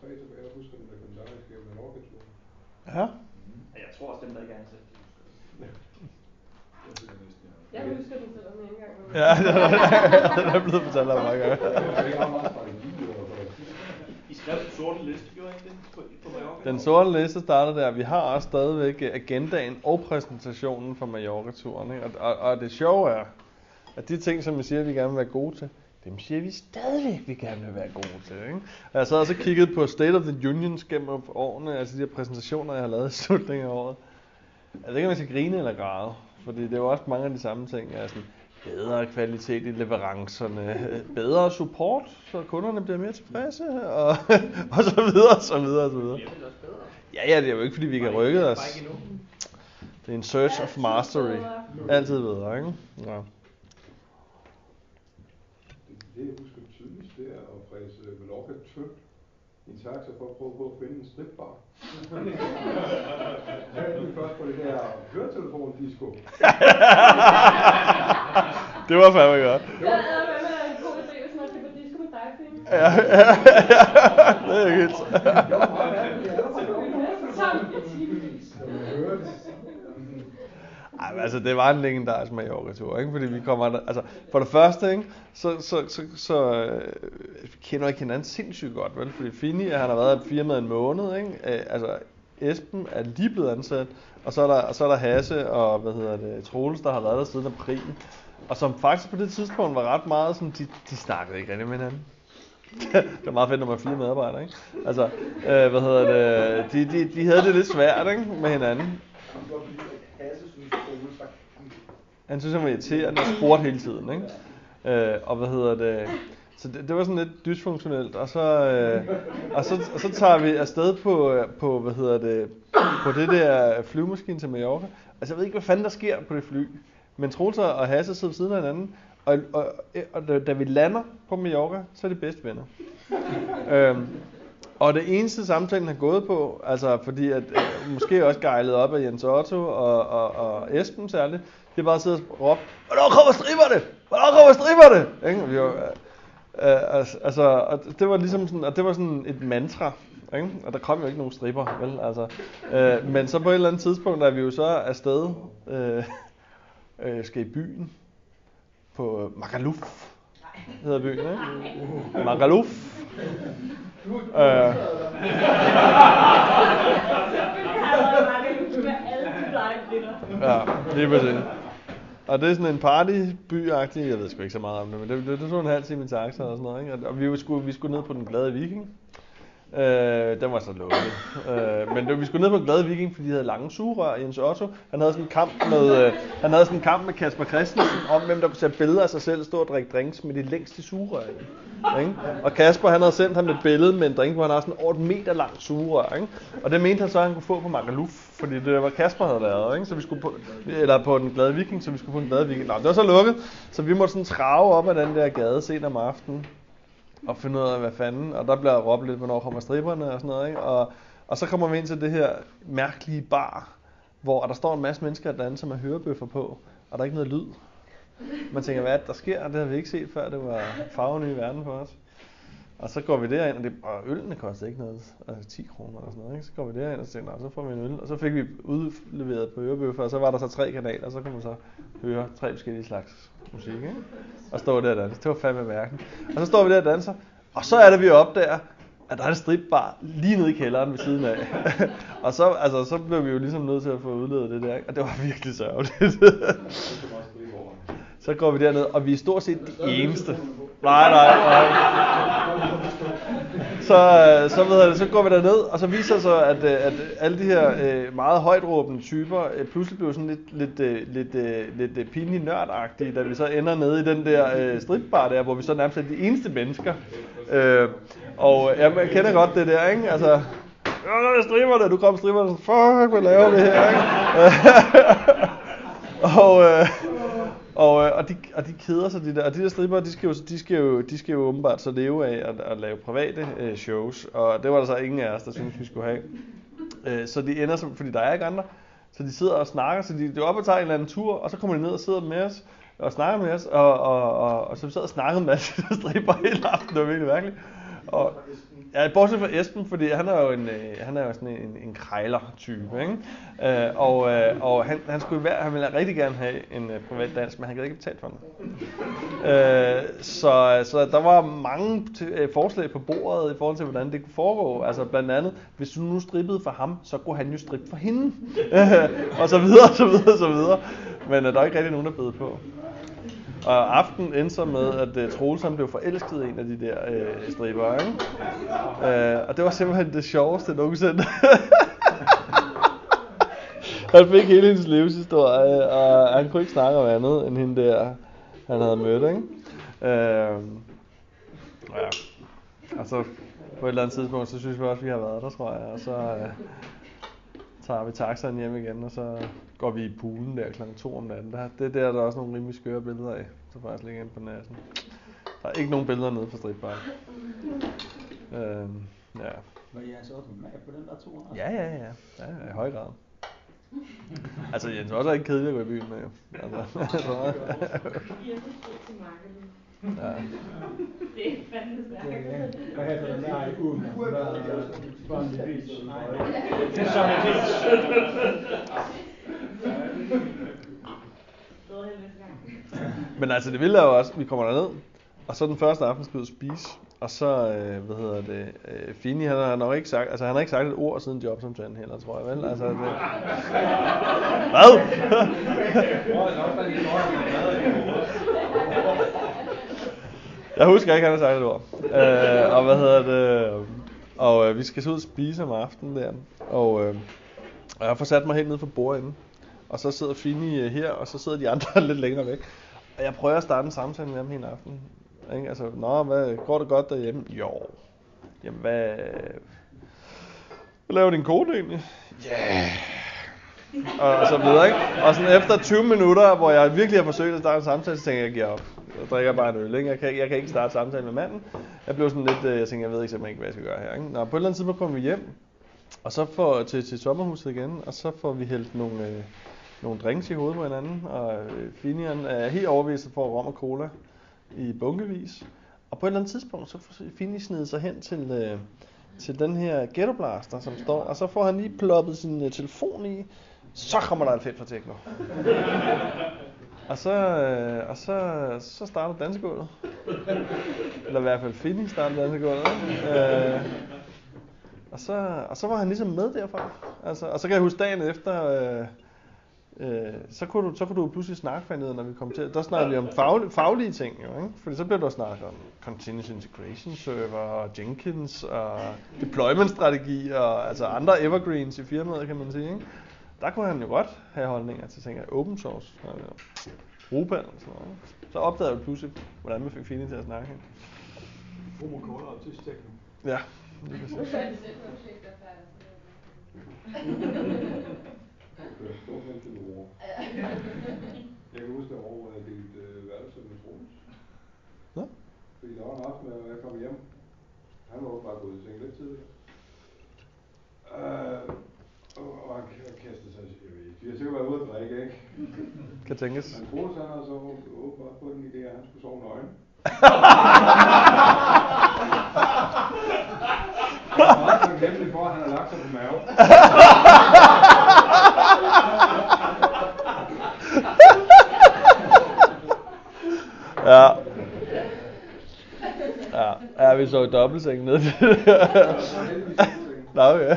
tre tilbage, jeg husker den legendariske Mallorca-tur. Ja. Jeg tror også, dem der ikke er ansat, de husker det. Jeg husker den selvom jeg ikke engang var med. Ja, det er blevet fortalt af mange gange. Er i skrev den sorte liste, gjorde I ikke det? På, på Mallorca? Den sorte liste starter der. Vi har også stadigvæk agendaen og præsentationen for Mallorca-turen. Ikke? Og, og, og det sjove er, at de ting, som vi siger, vi gerne vil være gode til, dem siger vi stadigvæk, vi gerne vil være gode til. Ikke? Og jeg sad også og kiggede på State of the Unions gennem årene, altså de her præsentationer, jeg har lavet i slutningen af året. Jeg ved ikke, om jeg skal grine eller græde, fordi det er jo også mange af de samme ting. Altså, bedre kvalitet i leverancerne, bedre support, så kunderne bliver mere tilfredse, og, og så videre, og så videre, og så videre. Ja, ja, det er jo ikke, fordi vi kan rykke os. Det er en search of mastery. Altid bedre, ikke? Ja. Det, jeg husker tydeligst, det er at fræse Mallorca tynd i en taxa for at prøve på at finde en stripbar. Så er vi først på det der høretelefon-disco. Det var fandme godt. Ja, det Finn. Ja, ja, ja, det er helt. Jo, meget mærkeligt. Det er der faktisk også Tom, jeg timevis. Når man hører det. Ej, men altså, det var en legendarisk Mallorca-tur, ikke? Fordi vi kommer der, altså, for det første, ikke? Så, så, så, så øh, vi kender ikke hinanden sindssygt godt, vel? Fordi Fini, han har været i firmaet en måned, ikke? Øh, altså, Esben er lige blevet ansat, og så er der, og så er der Hasse og, hvad hedder det, Troels, der har været der siden april. Og som faktisk på det tidspunkt var ret meget sådan, de, de snakkede ikke rigtig med hinanden. det er meget fedt, når man er fire medarbejdere, ikke? Altså, øh, hvad hedder det, de, de, de havde det lidt svært, ikke? Med hinanden. Han synes, han var irriterende og spurgte hele tiden, ikke? Øh, og hvad hedder det... Så det, det var sådan lidt dysfunktionelt, og så, øh, og så, og så tager vi afsted på, på, hvad hedder det, på det der flyvemaskine til Mallorca. Altså jeg ved ikke, hvad fanden der sker på det fly, men Troels og Hasse sidder ved siden af hinanden, og, og, og da, da vi lander på Mallorca, så er det bedste venner. øhm, og det eneste samtalen har gået på, altså fordi at øh, måske også gejlet op af Jens Otto og, og, og Esben særligt, det er bare at sidde og råbe, hvornår kommer stripperne? Hvornår kommer stripperne? Ikke? Vi var, øh, altså, altså, og det var ligesom sådan, og det var sådan et mantra, ikke? og der kom jo ikke nogen stripper, vel? Altså, øh, men så på et eller andet tidspunkt er vi jo så afsted, øh, øh, skal i byen, på Magaluf, hedder byen, ikke? Magaluf. Øh, Ja, lige præcis. Og det er sådan en partyby-agtig, jeg ved sgu ikke så meget om det, men det, det, det tog en halv time i taxa og sådan noget, ikke? Og vi skulle, vi skulle ned på den glade viking. Øh, den var så lukket. Øh, men det, vi skulle ned på den glade viking, fordi de havde lange sugerør. Jens Otto, han havde sådan en kamp med, øh, han havde sådan en kamp med Kasper Christensen om, hvem der kunne tage billeder af sig selv stå og drikke drinks med de længste sugerør. Ikke? Og Kasper, han havde sendt ham et billede med en drink, hvor han har sådan over et meter lang sugerør. Ikke? Og det mente han så, at han kunne få på Magaluf, fordi det var Kasper havde lavet, ikke? Så vi skulle på, eller på den glade viking, så vi skulle på den glade viking. Nå, det var så lukket, så vi måtte sådan trave op ad den der gade sent om aftenen og finde ud af, hvad fanden, og der bliver råbt lidt, hvornår kommer striberne og sådan noget, ikke? Og, og så kommer vi ind til det her mærkelige bar, hvor der står en masse mennesker og danser med hørebøffer på, og der er ikke noget lyd. Man tænker, hvad er det, der sker? Det har vi ikke set før, det var farven i verden for os. Og så går vi derind, og, det, og ølene koster ikke noget, altså 10 kroner eller sådan noget, ikke? Så går vi derind og tænker, så får vi en øl. Og så fik vi udleveret på Ørebøffer, og så var der så tre kanaler, og så kunne man så høre tre forskellige slags musik, ikke? Og stå der og danse. Det var fandme mærken. Og så står vi der og danser, og så er det, vi opdager, at der er en stripbar lige nede i kælderen ved siden af. og så, altså, så blev vi jo ligesom nødt til at få udledet det der, og det var virkelig sørgeligt. så går vi derned, og vi er stort set de eneste. Nej, nej, nej. Så, så, ved jeg, så går vi derned, og så viser det sig, at, øh, at alle de her øh, meget højtråbende typer øh, pludselig blev sådan lidt, lidt, lidt, lidt øh, pinligt nørdagtige, da vi så ender nede i den der stripbar der, hvor vi så nærmest er de eneste mennesker. Øh, og øh, jeg kender godt det der, ikke? Altså, øh, stripperne, du kom stripperne, fuck, hvad laver vi her, ikke? og, øh, og, øh, og, de, og de keder sig, de der. Og de der stripper, de skal jo, de skal jo, de skal jo åbenbart så leve af at, at lave private øh, shows. Og det var der så ingen af os, der syntes, vi skulle have. Øh, så de ender som, fordi der er ikke andre. Så de sidder og snakker, så de, de er oppe og tager en eller anden tur, og så kommer de ned og sidder med os, og snakker med os, og, og, og, og så vi sad og snakkede med de striber stripper hele aftenen, det var virkelig mærkeligt. Og, ja, bortset fra Esben, fordi han er jo en, øh, han er jo sådan en, en krejler-type, ikke? Øh, og øh, og han, han, skulle være, han ville rigtig gerne have en øh, privat dans, men han gad ikke betale for den. Øh, så, så der var mange t- øh, forslag på bordet i forhold til, hvordan det kunne foregå. Altså blandt andet, hvis du nu strippede for ham, så kunne han jo strippe for hende. og så videre, så videre, så videre. Men øh, der er ikke rigtig nogen, der bed på. Og aften endte så med, at uh, Troels han blev forelsket i en af de der uh, striber, ikke? Uh, og det var simpelthen det sjoveste nogensinde. han fik hele hendes livshistorie, og han kunne ikke snakke om andet end hende der, han havde mødt, ikke? Uh, ja. Og så på et eller andet tidspunkt, så synes vi også, at vi har været der, tror jeg. Og så uh, tager vi taxaen hjem igen, og så går vi i poolen der klokken 2 om natten. Der, det der er der også nogle rimelig skøre billeder af, så faktisk ligger inde på nassen. Der er ikke nogen billeder nede fra strippark. Øhm, ja. Var jeres også med på den der tur? ja, ja, ja, ja, i høj grad. Altså Jens også er ikke kedelig at gå i byen med, jo. Altså, så, I er så sød til markedet. ja. Det er fandme stærkt. Hvad hedder den der i ugen? Bondi Beach? Nej, det er Sunny Beach. Men altså det vilde er jo også, vi kommer derned, og så den første aften skal vi ud og spise, og så, øh, hvad hedder det, øh, Fini, han har nok ikke sagt, altså han har ikke sagt et ord siden jobsamtalen heller, tror jeg, vel? Altså, det... Hvad? jeg husker ikke, han har sagt et ord. Øh, og hvad hedder det, og øh, vi skal så ud og spise om aftenen der, og, øh, og jeg får sat mig helt ned for bordet. Og så sidder Fini øh, her, og så sidder de andre lidt længere væk. Og jeg prøver at starte en samtale med ham hele aften. Ikke? Altså, nå, hvad, går det godt derhjemme? Jo. Jamen, hvad, hvad laver din kone egentlig? Ja. Yeah. Og så videre, ikke? Og sådan efter 20 minutter, hvor jeg virkelig har forsøgt at starte en samtale, så tænker jeg, jeg giver op. Jeg drikker bare en øl, ikke? Jeg kan, jeg kan ikke starte samtale med manden. Jeg blev sådan lidt, øh, jeg tænker, jeg ved ikke simpelthen ikke, hvad jeg skal gøre her, ikke? Nå, på et eller andet tidspunkt kommer vi hjem, og så får til, til sommerhuset igen, og så får vi hældt nogle, øh, nogle drinks i hovedet på hinanden, og øh, Finian er helt overbevist for rom og cola i bunkevis. Og på et eller andet tidspunkt, så får Fini snedet sig hen til, øh, til den her ghetto blaster, som står, og så får han lige ploppet sin øh, telefon i, så kommer der en fedt fra Tekno. og så, øh, og så, så starter dansegulvet. Eller i hvert fald Fini starter dansegulvet. Øh, og så, og så var han ligesom med derfra. Altså, og så kan jeg huske dagen efter, øh, øh, så, kunne du, så kunne du pludselig snakke af, når vi kom til. Der snakkede vi om faglige, faglige ting, jo, ikke? Fordi så blev der snakket om Continuous Integration Server, og Jenkins, og deployment strategi, og altså andre evergreens i firmaet, kan man sige, ikke? Der kunne han jo godt have holdninger til ting af open source, altså, Drupal og sådan noget. ikke? Så opdagede jeg pludselig, hvordan vi fik Fini til at snakke. Homo cola og tysk techno. Ja, lige præcis. Er det der er er stort hen til ord. Jeg kan huske det år, hvor jeg delte øh, værelse med Troels. Fordi der var en aften, hvor jeg kom hjem. Han var bare gået i seng lidt tidligere. Øh, og, og han kastede sig, jeg ved ikke, vi har sikkert været ude at drikke, ikke? Kan tænkes. Men Troels han havde så åbenbart fået den idé, at han skulle sove nøgen. Han var ret taknemmelig for, at han havde lagt sig på mave. Ja. Ja, ja vi så i dobbeltseng nede. I. Nå, okay.